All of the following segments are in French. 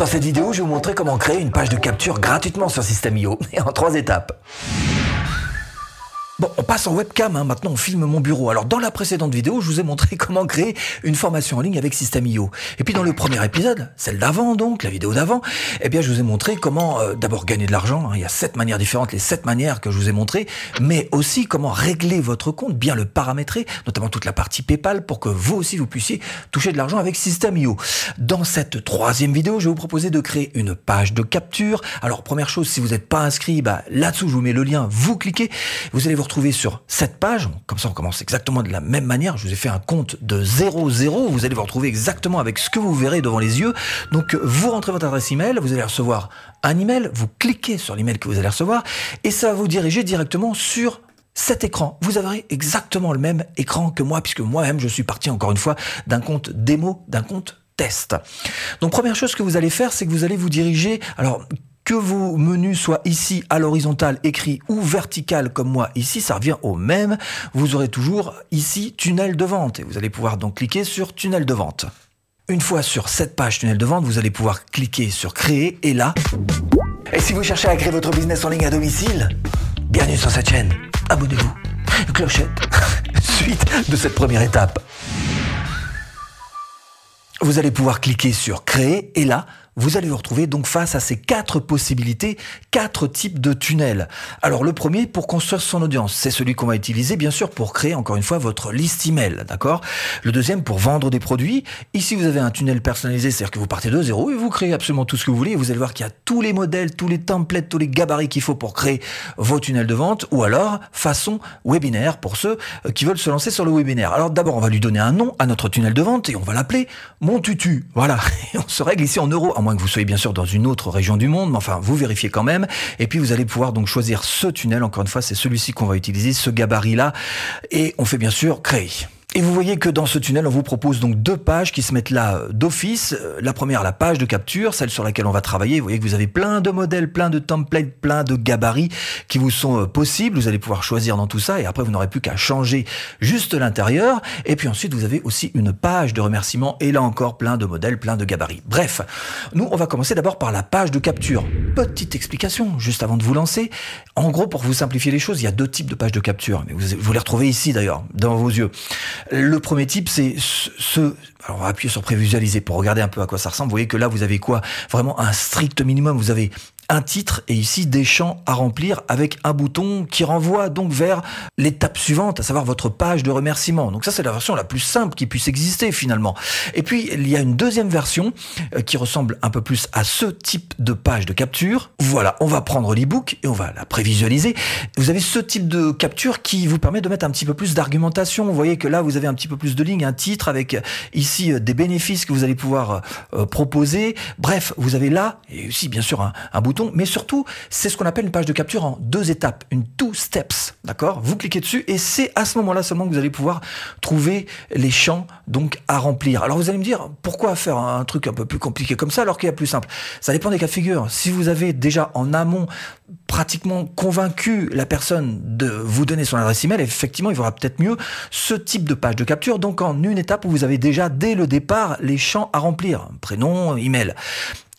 Dans cette vidéo, je vais vous montrer comment créer une page de capture gratuitement sur System.io et en trois étapes. Bon, on passe en webcam, hein. maintenant on filme mon bureau. Alors dans la précédente vidéo, je vous ai montré comment créer une formation en ligne avec System.io. Et puis dans le premier épisode, celle d'avant donc, la vidéo d'avant, eh bien je vous ai montré comment euh, d'abord gagner de l'argent. Hein. Il y a sept manières différentes, les sept manières que je vous ai montrées, mais aussi comment régler votre compte, bien le paramétrer, notamment toute la partie PayPal pour que vous aussi vous puissiez toucher de l'argent avec System.io. Dans cette troisième vidéo, je vais vous proposer de créer une page de capture. Alors première chose, si vous n'êtes pas inscrit, bah, là-dessous je vous mets le lien, vous cliquez, vous allez vous sur cette page. Comme ça, on commence exactement de la même manière. Je vous ai fait un compte de 0,0. Vous allez vous retrouver exactement avec ce que vous verrez devant les yeux. Donc, vous rentrez votre adresse email, vous allez recevoir un email, vous cliquez sur l'email que vous allez recevoir et ça va vous diriger directement sur cet écran. Vous aurez exactement le même écran que moi, puisque moi-même, je suis parti encore une fois d'un compte démo, d'un compte test. Donc première chose que vous allez faire, c'est que vous allez vous diriger. Alors que vos menus soient ici à l'horizontale écrit ou vertical comme moi ici, ça revient au même. Vous aurez toujours ici tunnel de vente et vous allez pouvoir donc cliquer sur tunnel de vente. Une fois sur cette page tunnel de vente, vous allez pouvoir cliquer sur créer et là. Et si vous cherchez à créer votre business en ligne à domicile, bienvenue sur cette chaîne. Abonnez-vous. Clochette. Suite de cette première étape. Vous allez pouvoir cliquer sur créer et là, vous allez vous retrouver donc face à ces quatre possibilités, quatre types de tunnels. Alors le premier pour construire son audience, c'est celui qu'on va utiliser bien sûr pour créer encore une fois votre liste email, d'accord? Le deuxième pour vendre des produits. Ici vous avez un tunnel personnalisé, c'est-à-dire que vous partez de zéro et vous créez absolument tout ce que vous voulez vous allez voir qu'il y a tous les modèles, tous les templates, tous les gabarits qu'il faut pour créer vos tunnels de vente ou alors façon webinaire pour ceux euh, qui veulent se lancer sur le webinaire. Alors d'abord on va lui donner un nom à notre tunnel de vente et on va l'appeler mon tutu. Voilà, on se règle ici en euros que vous soyez bien sûr dans une autre région du monde, mais enfin, vous vérifiez quand même. Et puis, vous allez pouvoir donc choisir ce tunnel. Encore une fois, c'est celui-ci qu'on va utiliser, ce gabarit-là. Et on fait bien sûr créer. Et vous voyez que dans ce tunnel, on vous propose donc deux pages qui se mettent là euh, d'office. Euh, la première, la page de capture, celle sur laquelle on va travailler. Vous voyez que vous avez plein de modèles, plein de templates, plein de gabarits qui vous sont euh, possibles. Vous allez pouvoir choisir dans tout ça et après, vous n'aurez plus qu'à changer juste l'intérieur. Et puis ensuite, vous avez aussi une page de remerciement et là encore, plein de modèles, plein de gabarits. Bref, nous, on va commencer d'abord par la page de capture. Petite explication, juste avant de vous lancer. En gros, pour vous simplifier les choses, il y a deux types de pages de capture. Mais vous, vous les retrouvez ici d'ailleurs, dans vos yeux. Le premier type, c'est ce. Alors on va appuyer sur prévisualiser pour regarder un peu à quoi ça ressemble. Vous voyez que là, vous avez quoi? Vraiment un strict minimum. Vous avez un titre et ici des champs à remplir avec un bouton qui renvoie donc vers l'étape suivante, à savoir votre page de remerciement. Donc ça c'est la version la plus simple qui puisse exister finalement. Et puis il y a une deuxième version euh, qui ressemble un peu plus à ce type de page de capture. Voilà, on va prendre l'ebook et on va la prévisualiser. Vous avez ce type de capture qui vous permet de mettre un petit peu plus d'argumentation. Vous voyez que là vous avez un petit peu plus de lignes, un titre avec euh, ici euh, des bénéfices que vous allez pouvoir proposer. Bref, vous avez là et aussi bien sûr un, un bouton mais surtout, c'est ce qu'on appelle une page de capture en deux étapes, une two steps, d'accord? Vous cliquez dessus et c'est à ce moment-là seulement que vous allez pouvoir trouver les champs donc à remplir. Alors vous allez me dire, pourquoi faire un truc un peu plus compliqué comme ça alors qu'il y a plus simple? Ça dépend des cas de figure. Si vous avez déjà en amont pratiquement convaincu la personne de vous donner son adresse email, effectivement, il vaudra peut-être mieux ce type de page de capture, donc en une étape où vous avez déjà dès le départ les champs à remplir, prénom, email.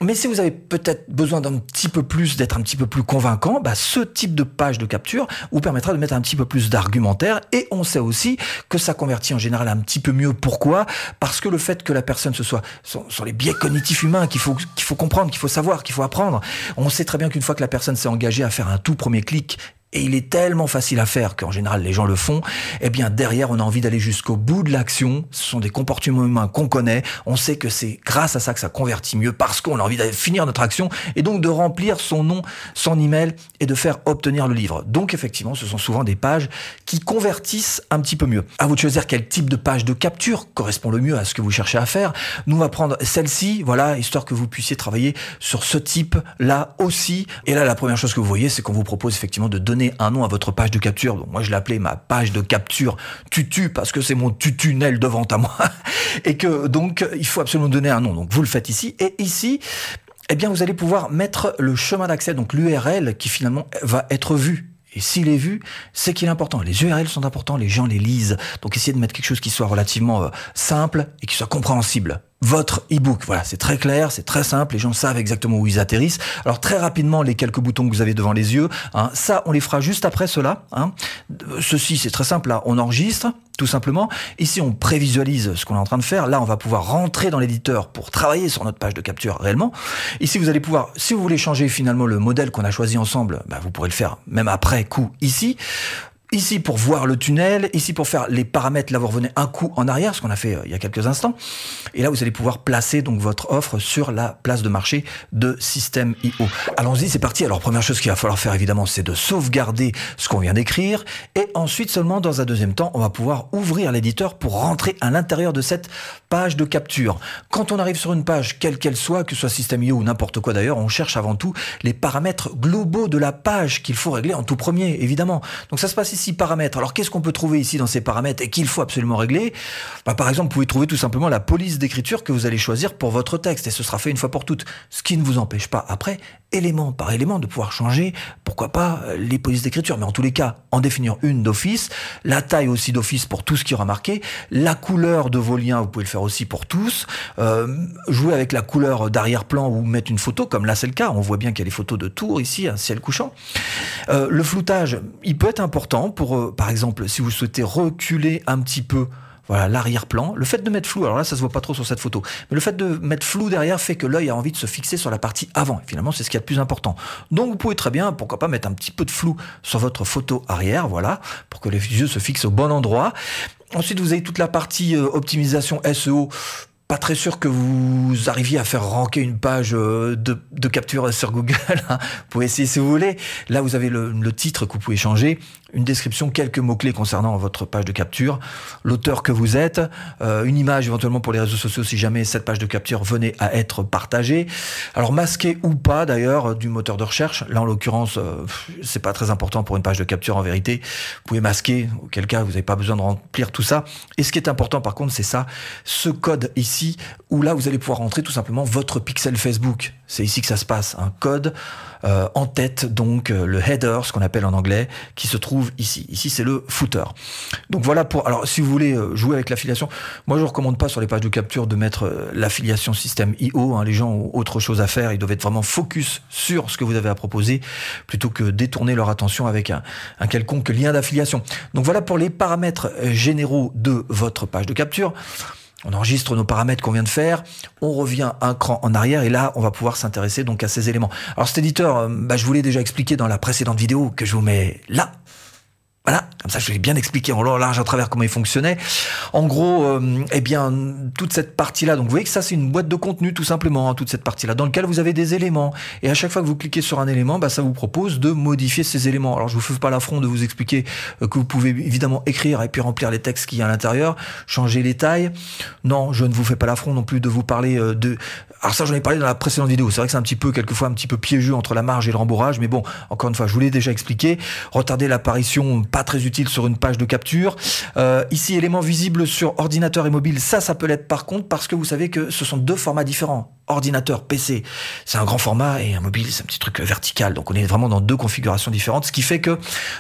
Mais si vous avez peut-être besoin d'un petit peu plus, d'être un petit peu plus convaincant, bah, ce type de page de capture vous permettra de mettre un petit peu plus d'argumentaire. Et on sait aussi que ça convertit en général un petit peu mieux. Pourquoi? Parce que le fait que la personne se soit sur, les biais cognitifs humains qu'il faut qu'il faut comprendre, qu'il faut savoir, qu'il faut apprendre. On sait très bien qu'une fois que la personne s'est engagée à faire un tout premier clic et il est tellement facile à faire qu'en général les gens le font, eh bien derrière on a envie d'aller jusqu'au bout de l'action, ce sont des comportements humains qu'on connaît, on sait que c'est grâce à ça que ça convertit mieux parce qu'on a envie d'aller finir notre action et donc de remplir son nom, son email et de faire obtenir le livre. Donc effectivement ce sont souvent des pages qui convertissent un petit peu mieux. À vous de choisir quel type de page de capture correspond le mieux à ce que vous cherchez à faire. Nous on va prendre celle-ci, voilà, histoire que vous puissiez travailler sur ce type là aussi. Et là la première chose que vous voyez c'est qu'on vous propose effectivement de donner un nom à votre page de capture. Donc moi, je l'appelais ma page de capture tutu parce que c'est mon tutunel devant à moi. Et que donc, il faut absolument donner un nom. Donc vous le faites ici. Et ici, eh bien, vous allez pouvoir mettre le chemin d'accès, donc l'URL qui finalement va être vu. Et s'il est vu, c'est qu'il est important. Les URL sont importants, les gens les lisent. Donc essayez de mettre quelque chose qui soit relativement euh, simple et qui soit compréhensible. Votre e-book. Voilà, c'est très clair, c'est très simple, les gens savent exactement où ils atterrissent. Alors très rapidement, les quelques boutons que vous avez devant les yeux, hein, ça, on les fera juste après cela. Hein. Ceci, c'est très simple, là, on enregistre, tout simplement. Ici, on prévisualise ce qu'on est en train de faire. Là, on va pouvoir rentrer dans l'éditeur pour travailler sur notre page de capture réellement. Ici, vous allez pouvoir, si vous voulez changer finalement le modèle qu'on a choisi ensemble, bah, vous pourrez le faire même après coup ici. Ici pour voir le tunnel, ici pour faire les paramètres, là vous revenez un coup en arrière, ce qu'on a fait euh, il y a quelques instants. Et là vous allez pouvoir placer donc votre offre sur la place de marché de Système IO. Allons-y, c'est parti. Alors première chose qu'il va falloir faire évidemment, c'est de sauvegarder ce qu'on vient d'écrire. Et ensuite seulement dans un deuxième temps, on va pouvoir ouvrir l'éditeur pour rentrer à l'intérieur de cette page de capture. Quand on arrive sur une page, quelle qu'elle soit, que ce soit Système IO ou n'importe quoi d'ailleurs, on cherche avant tout les paramètres globaux de la page qu'il faut régler en tout premier, évidemment. Donc ça se passe ici paramètres. Alors qu'est-ce qu'on peut trouver ici dans ces paramètres et qu'il faut absolument régler? Bah, Par exemple, vous pouvez trouver tout simplement la police d'écriture que vous allez choisir pour votre texte et ce sera fait une fois pour toutes. Ce qui ne vous empêche pas après, élément par élément, de pouvoir changer, pourquoi pas, euh, les polices d'écriture. Mais en tous les cas, en définir une d'office, la taille aussi d'office pour tout ce qui aura marqué, la couleur de vos liens, vous pouvez le faire aussi pour tous, euh, jouer avec la couleur d'arrière-plan ou mettre une photo, comme là c'est le cas, on voit bien qu'il y a les photos de tour ici, un ciel couchant. Euh, le floutage, il peut être important pour, euh, par exemple, si vous souhaitez reculer un petit peu voilà l'arrière-plan. Le fait de mettre flou, alors là ça se voit pas trop sur cette photo, mais le fait de mettre flou derrière fait que l'œil a envie de se fixer sur la partie avant. Finalement, c'est ce qui est le plus important. Donc vous pouvez très bien, pourquoi pas mettre un petit peu de flou sur votre photo arrière, voilà, pour que les yeux se fixent au bon endroit. Ensuite, vous avez toute la partie euh, optimisation SEO pas très sûr que vous arriviez à faire ranker une page euh, de, capture sur Google. Hein. Vous pouvez essayer si vous voulez. Là, vous avez le titre que vous pouvez changer une description, quelques mots-clés concernant votre page de capture, l'auteur que vous êtes, euh, une image éventuellement pour les réseaux sociaux si jamais cette page de capture venait à être partagée. Alors masqué ou pas d'ailleurs du moteur de recherche. Là en l'occurrence, euh, c'est pas très important pour une page de capture en vérité. Vous pouvez masquer, auquel cas vous n'avez pas besoin de remplir tout ça. Et ce qui est important par contre, c'est ça, ce code ici où là vous allez pouvoir rentrer tout simplement votre pixel Facebook. C'est ici que ça se passe, un code euh, en tête donc le header, ce qu'on appelle en anglais, qui se trouve ici. Ici, c'est le footer. Donc voilà pour. Alors, si vous voulez euh, jouer avec l'affiliation, moi, je ne recommande pas sur les pages de capture de mettre euh, l'affiliation système IO. Hein. Les gens ont autre chose à faire. Ils doivent être vraiment focus sur ce que vous avez à proposer plutôt que détourner leur attention avec un, un quelconque lien d'affiliation. Donc voilà pour les paramètres euh, généraux de votre page de capture. On enregistre nos paramètres qu'on vient de faire, on revient un cran en arrière et là, on va pouvoir s'intéresser donc à ces éléments. Alors cet éditeur, bah, je vous l'ai déjà expliqué dans la précédente vidéo que je vous mets là voilà, comme ça je vais bien expliquer en large, à travers comment il fonctionnait. En gros, euh, eh bien, toute cette partie-là, donc vous voyez que ça c'est une boîte de contenu tout simplement, hein, toute cette partie-là, dans lequel vous avez des éléments. Et à chaque fois que vous cliquez sur un élément, bah, ça vous propose de modifier ces éléments. Alors je vous fais pas l'affront de vous expliquer euh, que vous pouvez évidemment écrire et puis remplir les textes qu'il y a à l'intérieur, changer les tailles. Non, je ne vous fais pas l'affront non plus de vous parler euh, de... Alors ça j'en ai parlé dans la précédente vidéo, c'est vrai que c'est un petit peu, quelquefois un petit peu piégeux entre la marge et le rembourrage, mais bon, encore une fois, je vous l'ai déjà expliqué. Retarder l'apparition pas très utile sur une page de capture. Euh, ici, éléments visibles sur ordinateur et mobile, ça, ça peut l'être par contre parce que vous savez que ce sont deux formats différents. Ordinateur, PC, c'est un grand format et un mobile, c'est un petit truc vertical. Donc on est vraiment dans deux configurations différentes, ce qui fait que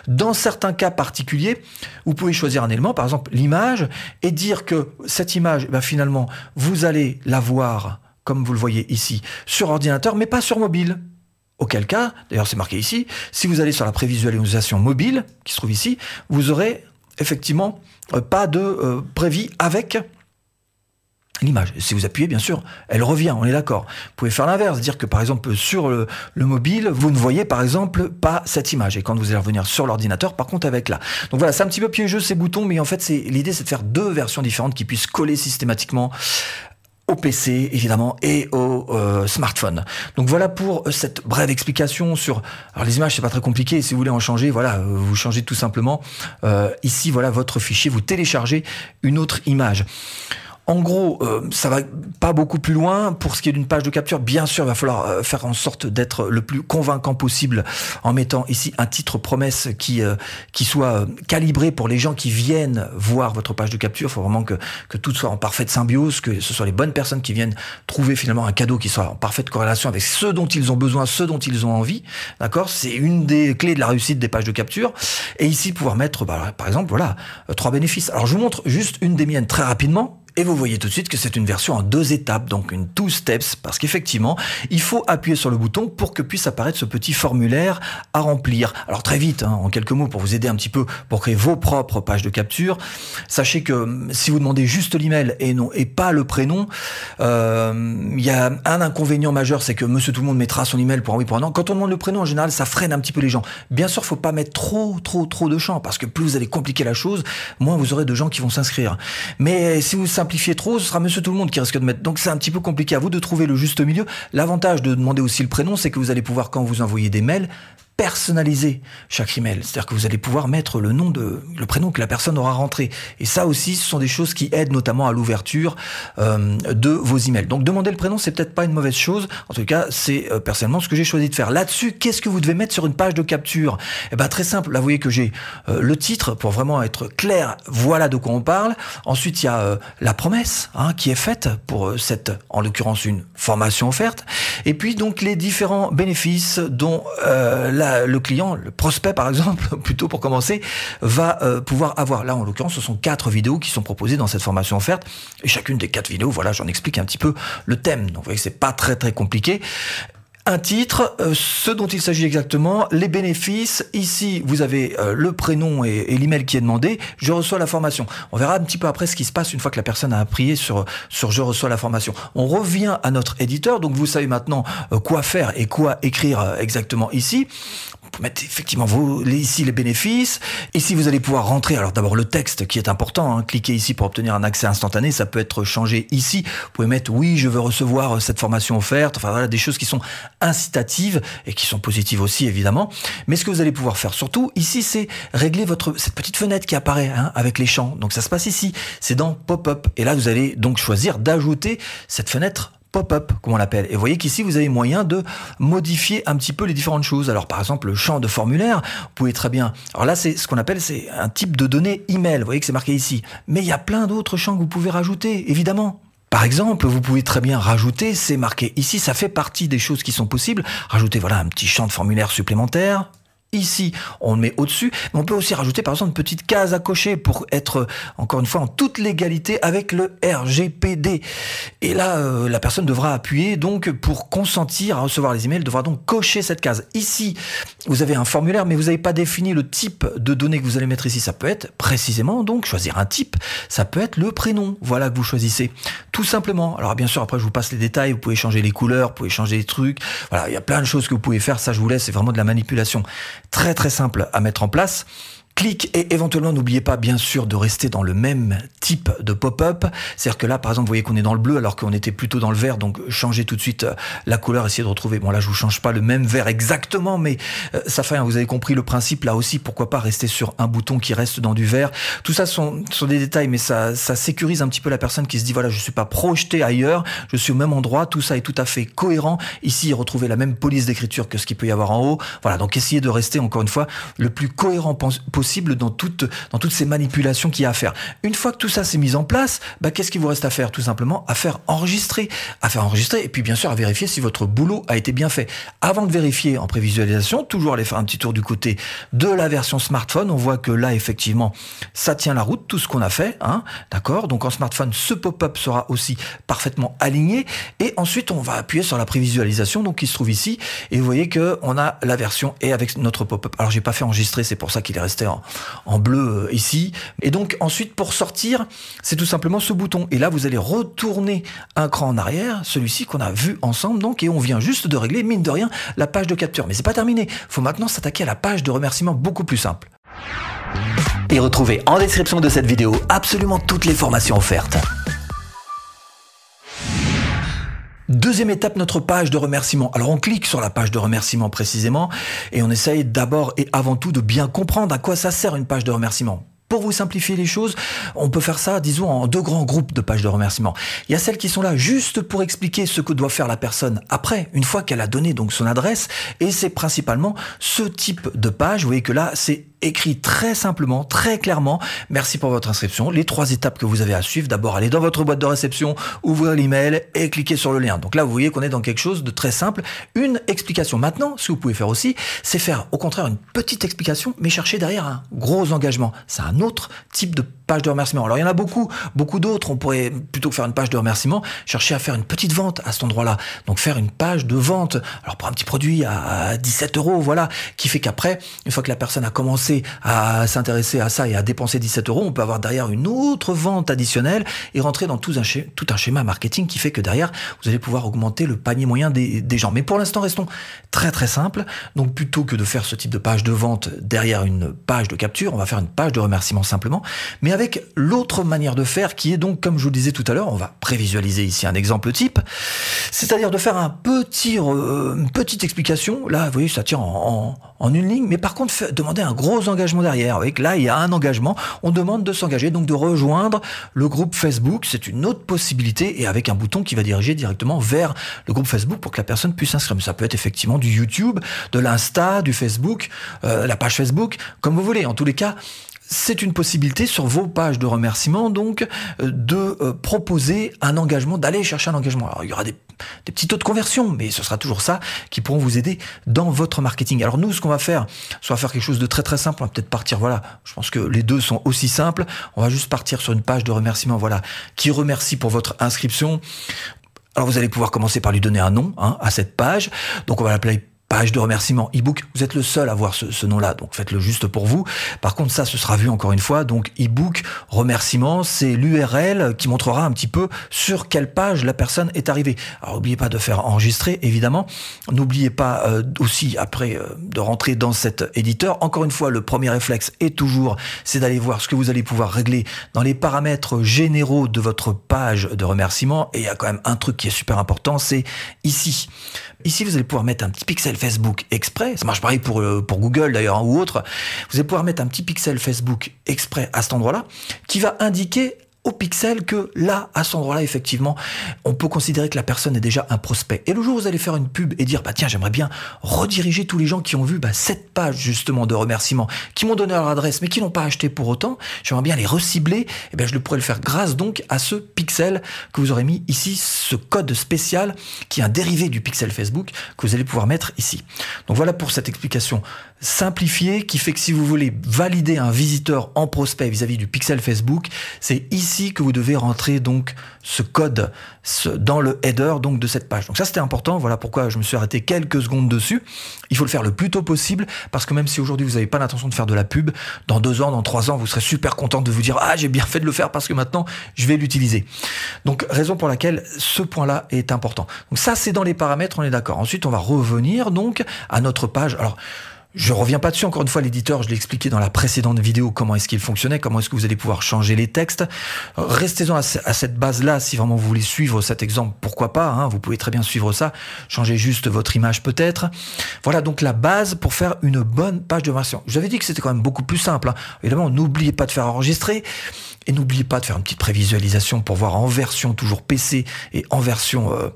dans certains cas particuliers, vous pouvez choisir un élément, par exemple l'image, et dire que cette image, ben, finalement, vous allez la voir comme vous le voyez ici, sur ordinateur, mais pas sur mobile. Auquel cas, d'ailleurs c'est marqué ici, si vous allez sur la prévisualisation mobile, qui se trouve ici, vous aurez effectivement euh, pas de euh, prévis avec l'image. Si vous appuyez, bien sûr, elle revient, on est d'accord. Vous pouvez faire l'inverse, dire que par exemple sur le, mobile, vous ne voyez par exemple pas cette image. Et quand vous allez revenir sur l'ordinateur, par contre avec là. Donc voilà, c'est un petit peu piégeux ces boutons, mais en fait l'idée c'est de faire deux versions différentes qui puissent coller systématiquement PC évidemment et au euh, smartphone. Donc voilà pour euh, cette brève explication sur. Alors les images c'est pas très compliqué. Si vous voulez en changer, voilà, euh, vous changez tout simplement. ici voilà votre fichier, vous téléchargez une autre image. En gros, euh, ça va pas beaucoup plus loin. Pour ce qui est d'une page de capture, bien sûr, il va falloir euh, faire en sorte d'être le plus convaincant possible en mettant ici un titre promesse qui, euh, qui soit calibré pour les gens qui viennent voir votre page de capture. Il faut vraiment que, que tout soit en parfaite symbiose, que ce soit les bonnes personnes qui viennent trouver finalement un cadeau qui soit en parfaite corrélation avec ce dont ils ont besoin, ce dont ils ont envie. D'accord? C'est une des clés de la réussite des pages de capture. Et ici, pouvoir mettre, bah, par exemple, voilà, trois bénéfices. Alors, je vous montre juste une des miennes très rapidement Et vous voyez tout de suite que c'est une version en deux étapes, donc une two steps, parce qu'effectivement, il faut appuyer sur le bouton pour que puisse apparaître ce petit formulaire à remplir. Alors très vite, hein, en quelques mots, pour vous aider un petit peu pour créer vos propres pages de capture, sachez que hum, si vous demandez juste l'email et non et pas le prénom, euh, il y a un inconvénient majeur, c'est que Monsieur Tout le Monde mettra son email pour un oui pour un non. Quand on demande le prénom, en général, ça freine un petit peu les gens. Bien sûr, faut pas mettre trop, trop, trop de champs, parce que plus vous allez compliquer la chose, moins vous aurez de gens qui vont s'inscrire. Mais si vous simplifiez trop, ce sera monsieur tout le monde qui risque de mettre. Donc c'est un petit peu compliqué à vous de trouver le juste milieu. L'avantage de demander aussi le prénom, c'est que vous allez pouvoir, quand vous envoyez des mails, personnaliser chaque email. C'est-à-dire que vous allez pouvoir mettre le nom de, le prénom que la personne aura rentré. Et ça aussi, ce sont des choses qui aident notamment à l'ouverture euh, de vos emails. Donc demander le prénom, c'est peut-être pas une mauvaise chose. En tout cas, c'est euh, personnellement ce que j'ai choisi de faire. Là-dessus, qu'est-ce que vous devez mettre sur une page de capture? Eh ben très simple. Là, vous voyez que j'ai euh, le titre pour vraiment être clair. Voilà de quoi on parle. Ensuite, il y a la promesse hein, qui est faite pour cette, en l'occurrence, une formation offerte. Et puis donc les différents bénéfices dont la le client, le prospect par exemple, plutôt pour commencer, va euh, pouvoir avoir. Là, en l'occurrence, ce sont quatre vidéos qui sont proposées dans cette formation offerte. Et chacune des quatre vidéos, voilà, j'en explique un petit peu le thème. Donc, vous voyez que c'est pas très très compliqué un titre, euh, ce dont il s'agit exactement, les bénéfices. Ici, vous avez euh, le prénom et, l'email qui est demandé. Je reçois la formation. On verra un petit peu après ce qui se passe une fois que la personne a appuyé sur, sur je reçois la formation. On revient à notre éditeur. Donc, vous savez maintenant euh, quoi faire et quoi écrire exactement ici mettre effectivement vous, ici les bénéfices. Ici, vous allez pouvoir rentrer. Alors d'abord le texte qui est important. Hein. Cliquez ici pour obtenir un accès instantané. Ça peut être changé ici. Vous pouvez mettre oui, je veux recevoir euh, cette formation offerte. Enfin voilà, des choses qui sont incitatives et qui sont positives aussi évidemment. Mais ce que vous allez pouvoir faire surtout ici, c'est régler votre cette petite fenêtre qui apparaît hein, avec les champs. Donc ça se passe ici. C'est dans Pop-up. Et là, vous allez donc choisir d'ajouter cette fenêtre pop-up, comme on l'appelle. Et vous voyez qu'ici, vous avez moyen de modifier un petit peu les différentes choses. Alors, par exemple, le champ de formulaire, vous pouvez très bien... Alors là, c'est ce qu'on appelle, c'est un type de données email. Vous voyez que c'est marqué ici. Mais il y a plein d'autres champs que vous pouvez rajouter, évidemment. Par exemple, vous pouvez très bien rajouter, c'est marqué ici, ça fait partie des choses qui sont possibles. Rajouter, voilà, un petit champ de formulaire supplémentaire, Ici, on le met au-dessus, mais on peut aussi rajouter par exemple une petite case à cocher pour être encore une fois en toute légalité avec le RGPD. Et là, euh, la personne devra appuyer donc pour consentir à recevoir les emails, devra donc cocher cette case. Ici, vous avez un formulaire, mais vous n'avez pas défini le type de données que vous allez mettre ici. Ça peut être précisément donc choisir un type. Ça peut être le prénom, voilà que vous choisissez, tout simplement. Alors bien sûr, après je vous passe les détails. Vous pouvez changer les couleurs, vous pouvez changer les trucs. Voilà, il y a plein de choses que vous pouvez faire. Ça, je vous laisse. C'est vraiment de la manipulation très très simple à mettre en place. Clique et éventuellement n'oubliez pas bien sûr de rester dans le même type de pop-up. C'est-à-dire que là par exemple vous voyez qu'on est dans le bleu alors qu'on était plutôt dans le vert donc changez tout de suite euh, la couleur, essayez de retrouver. Bon là je vous change pas le même vert exactement mais euh, ça fait, vous avez compris le principe là aussi pourquoi pas rester sur un bouton qui reste dans du vert. Tout ça sont, sont des détails mais ça, ça sécurise un petit peu la personne qui se dit voilà je suis pas projeté ailleurs, je suis au même endroit, tout ça est tout à fait cohérent. Ici retrouvez la même police d'écriture que ce qu'il peut y avoir en haut. Voilà donc essayez de rester encore une fois le plus cohérent possible possible dans toutes, dans toutes ces manipulations qu'il y a à faire. Une fois que tout ça s'est mis en place, bah, qu'est-ce qu'il vous reste à faire? Tout simplement à faire enregistrer. À faire enregistrer et puis bien sûr à vérifier si votre boulot a été bien fait. Avant de vérifier en prévisualisation, toujours aller faire un petit tour du côté de la version smartphone. On voit que là, effectivement, ça tient la route, tout ce qu'on a fait. Hein, D'accord? Donc en smartphone, ce pop-up sera aussi parfaitement aligné. Et ensuite, on va appuyer sur la prévisualisation, donc qui se trouve ici. Et vous voyez que on a la version et avec notre pop-up. Alors j'ai pas fait enregistrer, c'est pour ça qu'il est resté en, bleu euh, ici. Et donc ensuite pour sortir, c'est tout simplement ce bouton. Et là vous allez retourner un cran en arrière, celui-ci qu'on a vu ensemble donc, et on vient juste de régler mine de rien la page de capture. Mais c'est pas terminé. Faut maintenant s'attaquer à la page de remerciement beaucoup plus simple. Et retrouvez en description de cette vidéo absolument toutes les formations offertes. Deuxième étape, notre page de remerciement. Alors on clique sur la page de remerciement précisément et on essaye d'abord et avant tout de bien comprendre à quoi ça sert une page de remerciement. Pour vous simplifier les choses, on peut faire ça, disons, en deux grands groupes de pages de remerciement. Il y a celles qui sont là juste pour expliquer ce que doit faire la personne après, une fois qu'elle a donné donc son adresse, et c'est principalement ce type de page. Vous voyez que là, c'est écrit très simplement, très clairement. Merci pour votre inscription. Les trois étapes que vous avez à suivre. D'abord, aller dans votre boîte de réception, ouvrir l'email et cliquer sur le lien. Donc là, vous voyez qu'on est dans quelque chose de très simple. Une explication. Maintenant, ce que vous pouvez faire aussi, c'est faire au contraire une petite explication, mais chercher derrière un gros engagement. C'est un autre type de page de remerciement. Alors il y en a beaucoup, beaucoup d'autres. On pourrait plutôt que faire une page de remerciement, chercher à faire une petite vente à cet endroit-là. Donc faire une page de vente. Alors pour un petit produit à 17 euros, voilà, qui fait qu'après, une fois que la personne a commencé à s'intéresser à ça et à dépenser 17 euros, on peut avoir derrière une autre vente additionnelle et rentrer dans tout un, tout un schéma marketing qui fait que derrière, vous allez pouvoir augmenter le panier moyen des, des gens. Mais pour l'instant, restons très très simple. Donc plutôt que de faire ce type de page de vente derrière une page de capture, on va faire une page de remerciement simplement, mais avec l'autre manière de faire qui est donc, comme je vous le disais tout à l'heure, on va prévisualiser ici un exemple type, c'est-à-dire de faire un petit, euh, une petite explication. Là, vous voyez, ça tient en, une ligne, mais par contre, demander un gros engagement derrière. Avec là, il y a un engagement, on demande de s'engager, donc de rejoindre le groupe Facebook. C'est une autre possibilité et avec un bouton qui va diriger directement vers le groupe Facebook pour que la personne puisse s'inscrire. Ça peut être effectivement du YouTube, de l'Insta, du Facebook, euh, la page Facebook, comme vous voulez. En tous les cas, c'est une possibilité sur vos pages de remerciement donc euh, de euh, proposer un engagement, d'aller chercher un engagement. Alors il y aura des, petits taux de conversion, mais ce sera toujours ça qui pourront vous aider dans votre marketing. Alors nous, ce qu'on va faire, soit faire quelque chose de très très simple, on va peut-être partir, voilà, je pense que les deux sont aussi simples. On va juste partir sur une page de remerciement, voilà, qui remercie pour votre inscription. Alors vous allez pouvoir commencer par lui donner un nom hein, à cette page. Donc on va l'appeler page de remerciement ebook. Vous êtes le seul à voir ce, nom-là, donc faites-le juste pour vous. Par contre, ça, ce sera vu encore une fois. Donc ebook remerciement, c'est l'URL qui montrera un petit peu sur quelle page la personne est arrivée. Alors n'oubliez pas de faire enregistrer, évidemment. N'oubliez pas euh, aussi après euh, de rentrer dans cet éditeur. Encore une fois, le premier réflexe est toujours, c'est d'aller voir ce que vous allez pouvoir régler dans les paramètres généraux de votre page de remerciement. Et il y a quand même un truc qui est super important, c'est ici. Ici, vous allez pouvoir mettre un petit pixel Facebook exprès. Ça marche pareil pour, euh, Google d'ailleurs hein, ou autre. Vous allez pouvoir mettre un petit pixel Facebook exprès à cet endroit-là qui va indiquer au pixel que là, à cet endroit-là, effectivement, on peut considérer que la personne est déjà un prospect. Et le jour où vous allez faire une pub et dire, bah tiens, j'aimerais bien rediriger tous les gens qui ont vu bah, cette page justement de remerciement, qui m'ont donné leur adresse mais qui n'ont pas acheté pour autant, j'aimerais bien les recibler, et eh bien je le pourrais le faire grâce donc à ce pixel que vous aurez mis ici, ce code spécial qui est un dérivé du pixel Facebook que vous allez pouvoir mettre ici. Donc voilà pour cette explication simplifiée qui fait que si vous voulez valider un visiteur en prospect vis-à-vis -vis du pixel Facebook, c'est ici que vous devez rentrer donc ce code dans le header donc de cette page. Donc ça c'était important, voilà pourquoi je me suis arrêté quelques secondes dessus. Il faut le faire le plus tôt possible parce que même si aujourd'hui vous n'avez pas l'intention de faire de la pub, dans deux ans, dans trois ans, vous serez super content de vous dire ah j'ai bien fait de le faire parce que maintenant je vais l'utiliser. Donc raison pour laquelle ce point-là est important. Donc ça c'est dans les paramètres, on est d'accord. Ensuite on va revenir donc à notre page. Alors je reviens pas dessus, encore une fois, l'éditeur, je l'ai expliqué dans la précédente vidéo comment est-ce qu'il fonctionnait, comment est-ce que vous allez pouvoir changer les textes. Restez-en à, cette base-là, si vraiment vous voulez suivre cet exemple, pourquoi pas, hein, vous pouvez très bien suivre ça, changer juste votre image peut-être. Voilà donc la base pour faire une bonne page de version. Je vous avais dit que c'était quand même beaucoup plus simple. Hein. Évidemment, n'oubliez pas de faire enregistrer. Et n'oubliez pas de faire une petite prévisualisation pour voir en version toujours PC et en version euh,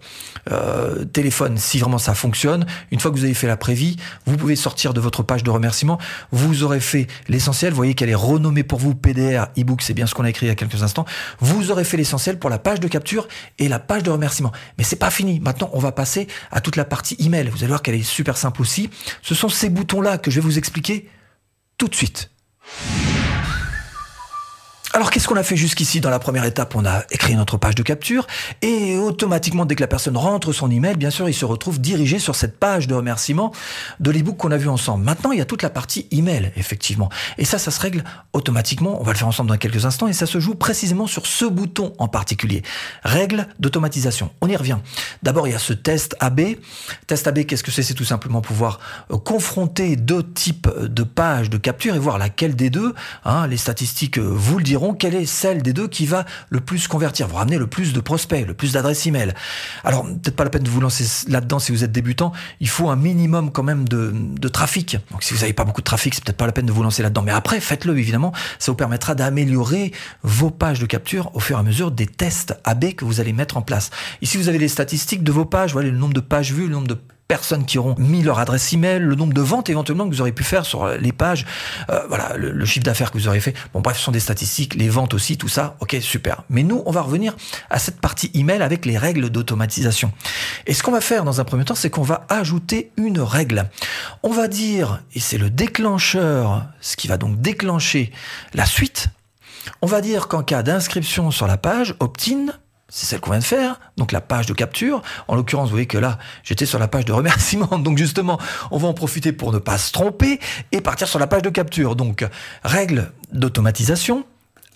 euh, téléphone si vraiment ça fonctionne. Une fois que vous avez fait la prévie, vous pouvez sortir de votre page de remerciement. Vous aurez fait l'essentiel. Vous voyez qu'elle est renommée pour vous PDR, ebook, c'est bien ce qu'on a écrit il y a quelques instants. Vous aurez fait l'essentiel pour la page de capture et la page de remerciement. Mais c'est pas fini. Maintenant, on va passer à toute la partie email. Vous allez voir qu'elle est super simple aussi. Ce sont ces boutons-là que je vais vous expliquer tout de suite. Alors qu'est-ce qu'on a fait jusqu'ici? Dans la première étape On a écrit notre page de capture et automatiquement dès que la personne rentre son email, bien sûr, il se retrouve dirigé sur cette page de remerciement de l'ebook qu'on a vu ensemble. Maintenant, il y a toute la partie email effectivement. Et ça ça se règle automatiquement, on va le faire ensemble dans quelques instants et ça se joue précisément sur ce bouton en particulier. Règle d'automatisation. On y revient. D'abord, il y a ce test AB. Test AB, qu'est-ce que c'est? C'est tout simplement pouvoir euh, confronter deux types de pages de capture et voir laquelle des deux, hein, les statistiques euh, vous le diront quelle est celle des deux qui va le plus convertir, vous ramener le plus de prospects, le plus d'adresses email. Alors, peut-être pas la peine de vous lancer là-dedans si vous êtes débutant, il faut un minimum quand même de, trafic. Donc si vous n'avez pas beaucoup de trafic, c'est peut-être pas la peine de vous lancer là-dedans. Mais après, faites-le évidemment, ça vous permettra d'améliorer vos pages de capture au fur et à mesure des tests AB que vous allez mettre en place. Ici, vous avez les statistiques de vos pages, voilà le nombre de pages vues, le nombre de personnes qui auront mis leur adresse email, le nombre de ventes éventuellement que vous aurez pu faire sur les pages, euh, voilà, le, chiffre d'affaires que vous aurez fait. Bon, bref, ce sont des statistiques, les ventes aussi, tout ça. Ok, super. Mais nous, on va revenir à cette partie email avec les règles d'automatisation. Et ce qu'on va faire dans un premier temps, c'est qu'on va ajouter une règle. On va dire, et c'est le déclencheur, ce qui va donc déclencher la suite, On va dire qu'en cas d'inscription sur la page opt-in, c'est celle qu'on vient de faire, donc la page de capture. En l'occurrence, vous voyez que là, j'étais sur la page de remerciement. Donc justement, on va en profiter pour ne pas se tromper et partir sur la page de capture. Donc, règle d'automatisation,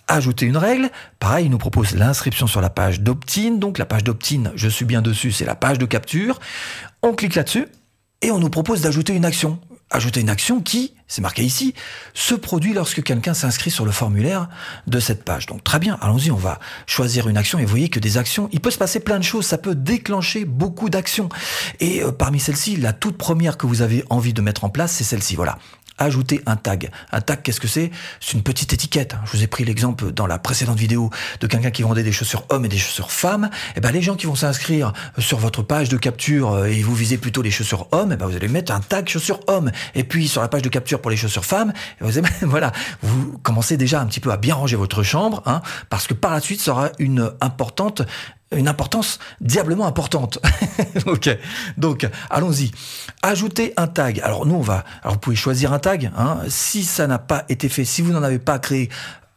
ajouter une règle. Pareil, il nous propose l'inscription sur la page d'opt-in. Donc la page d'opt-in, je suis bien dessus, c'est la page de capture. On clique là-dessus et on nous propose d'ajouter une action ajouter une action qui, c'est marqué ici, se produit lorsque quelqu'un s'inscrit sur le formulaire de cette page. Donc très bien, allons-y, on va choisir une action et vous voyez que des actions, il peut se passer plein de choses, ça peut déclencher beaucoup d'actions. Et euh, parmi celles-ci, la toute première que vous avez envie de mettre en place, c'est celle-ci, voilà ajouter un tag. Un tag, qu'est-ce que c'est? C'est une petite étiquette. Je vous ai pris l'exemple dans la précédente vidéo de quelqu'un qui vendait des chaussures hommes et des chaussures femmes. Et eh ben les gens qui vont s'inscrire sur votre page de capture euh, et vous visez plutôt les chaussures hommes, et eh ben vous allez mettre un tag chaussures hommes. Et puis sur la page de capture pour les chaussures femmes, eh ben, vous voilà, vous commencez déjà un petit peu à bien ranger votre chambre, hein, parce que par la suite, ça aura une importante une importance diablement importante. ok, donc allons-y. Ajouter un tag. Alors nous on va. Alors vous pouvez choisir un tag. Hein. Si ça n'a pas été fait, si vous n'en avez pas créé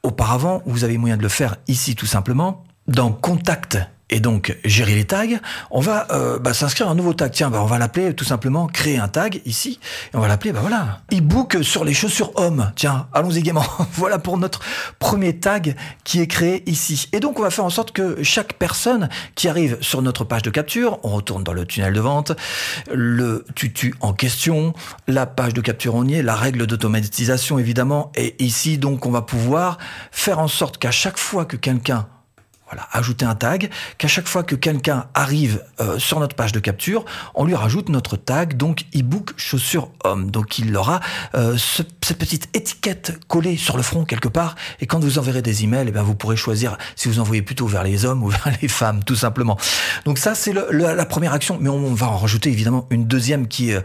auparavant, vous avez moyen de le faire ici tout simplement dans Contact et donc gérer les tags, on va euh, bah, s'inscrire un nouveau tag. Tiens, bah, on va l'appeler tout simplement créer un tag ici, et on va l'appeler, bah voilà, e-book sur les chaussures hommes. Tiens, allons-y gaiement. voilà pour notre premier tag qui est créé ici. Et donc on va faire en sorte que chaque personne qui arrive sur notre page de capture, on retourne dans le tunnel de vente, le tutu en question, la page de capture on y est, la règle d'automatisation évidemment, et ici donc on va pouvoir faire en sorte qu'à chaque fois que quelqu'un voilà, ajouter un tag, qu'à chaque fois que quelqu'un arrive euh, sur notre page de capture, on lui rajoute notre tag, donc e-book chaussures homme. Donc il aura euh, cette petite étiquette collée sur le front quelque part, et quand vous enverrez des emails, eh bien, vous pourrez choisir si vous envoyez plutôt vers les hommes ou vers les femmes, tout simplement. Donc ça, c'est la première action, mais on, va en rajouter évidemment une deuxième qui est euh,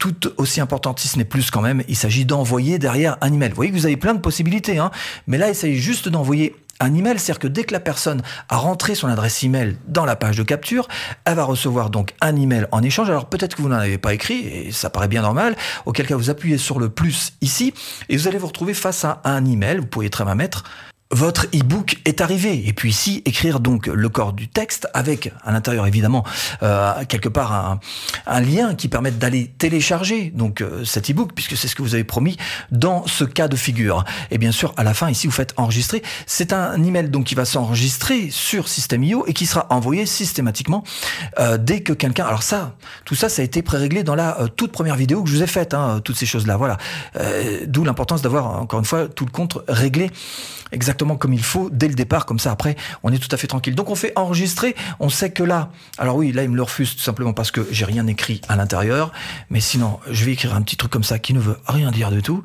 tout aussi importante, si ce n'est plus quand même. Il s'agit d'envoyer derrière un email. Vous voyez que vous avez plein de possibilités, hein, mais là, il juste d'envoyer un email, c'est-à-dire que dès que la personne a rentré son adresse email dans la page de capture, elle va recevoir donc un email en échange. Alors peut-être que vous n'en avez pas écrit, et ça paraît bien normal, auquel cas vous appuyez sur le plus ici, et vous allez vous retrouver face à un email, vous pouvez très bien mettre votre e-book est arrivé. Et puis ici, écrire donc le corps du texte avec à l'intérieur évidemment euh, quelque part un, un, lien qui permette d'aller télécharger donc euh, cet e-book puisque c'est ce que vous avez promis dans ce cas de figure. Et bien sûr, à la fin ici, vous faites enregistrer. C'est un email donc qui va s'enregistrer sur System.io et qui sera envoyé systématiquement euh, dès que quelqu'un. Alors ça, tout ça, ça a été pré-réglé dans la euh, toute première vidéo que je vous ai faite. Hein, toutes ces choses là, voilà. Euh, d'où l'importance d'avoir encore une fois tout le compte réglé exactement comme il faut dès le départ, comme ça après on est tout à fait tranquille. Donc on fait enregistrer, on sait que là, alors oui, là il me le refuse tout simplement parce que j'ai rien écrit à l'intérieur, mais sinon je vais écrire un petit truc comme ça qui ne veut rien dire du tout.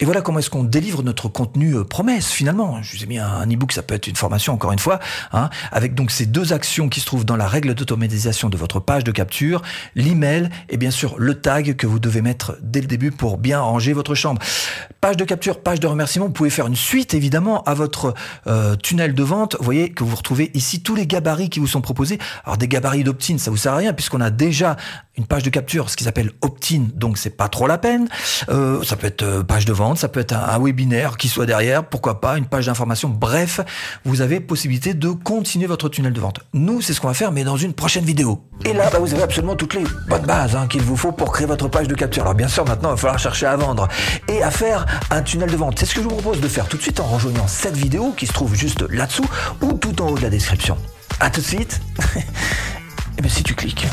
Et voilà comment est-ce qu'on délivre notre contenu euh, promesse finalement. Je vous ai mis un, e-book, ça peut être une formation encore une fois, hein, avec donc ces deux actions qui se trouvent dans la règle d'automatisation de votre page de capture, l'email et bien sûr le tag que vous devez mettre dès le début pour bien ranger votre chambre. Page de capture, page de remerciement, vous pouvez faire une suite évidemment à votre euh, tunnel de vente. Vous voyez que vous retrouvez ici tous les gabarits qui vous sont proposés. Alors des gabarits d'opt-in, ça vous sert à rien puisqu'on a déjà une page de capture, ce qui s'appelle opt-in, donc c'est pas trop la peine. Euh, ça peut être page de vente ça peut être un, webinaire qui soit derrière, pourquoi pas, une page d'information. Bref, vous avez possibilité de continuer votre tunnel de vente. Nous, c'est ce qu'on va faire, mais dans une prochaine vidéo. Et là, bah, vous avez absolument toutes les bonnes bases hein, qu'il vous faut pour créer votre page de capture. Alors bien sûr, maintenant, il va falloir chercher à vendre et à faire un tunnel de vente. C'est ce que je vous propose de faire tout de suite en rejoignant cette vidéo qui se trouve juste là-dessous ou tout en haut de la description. À tout de suite. et bien si tu cliques.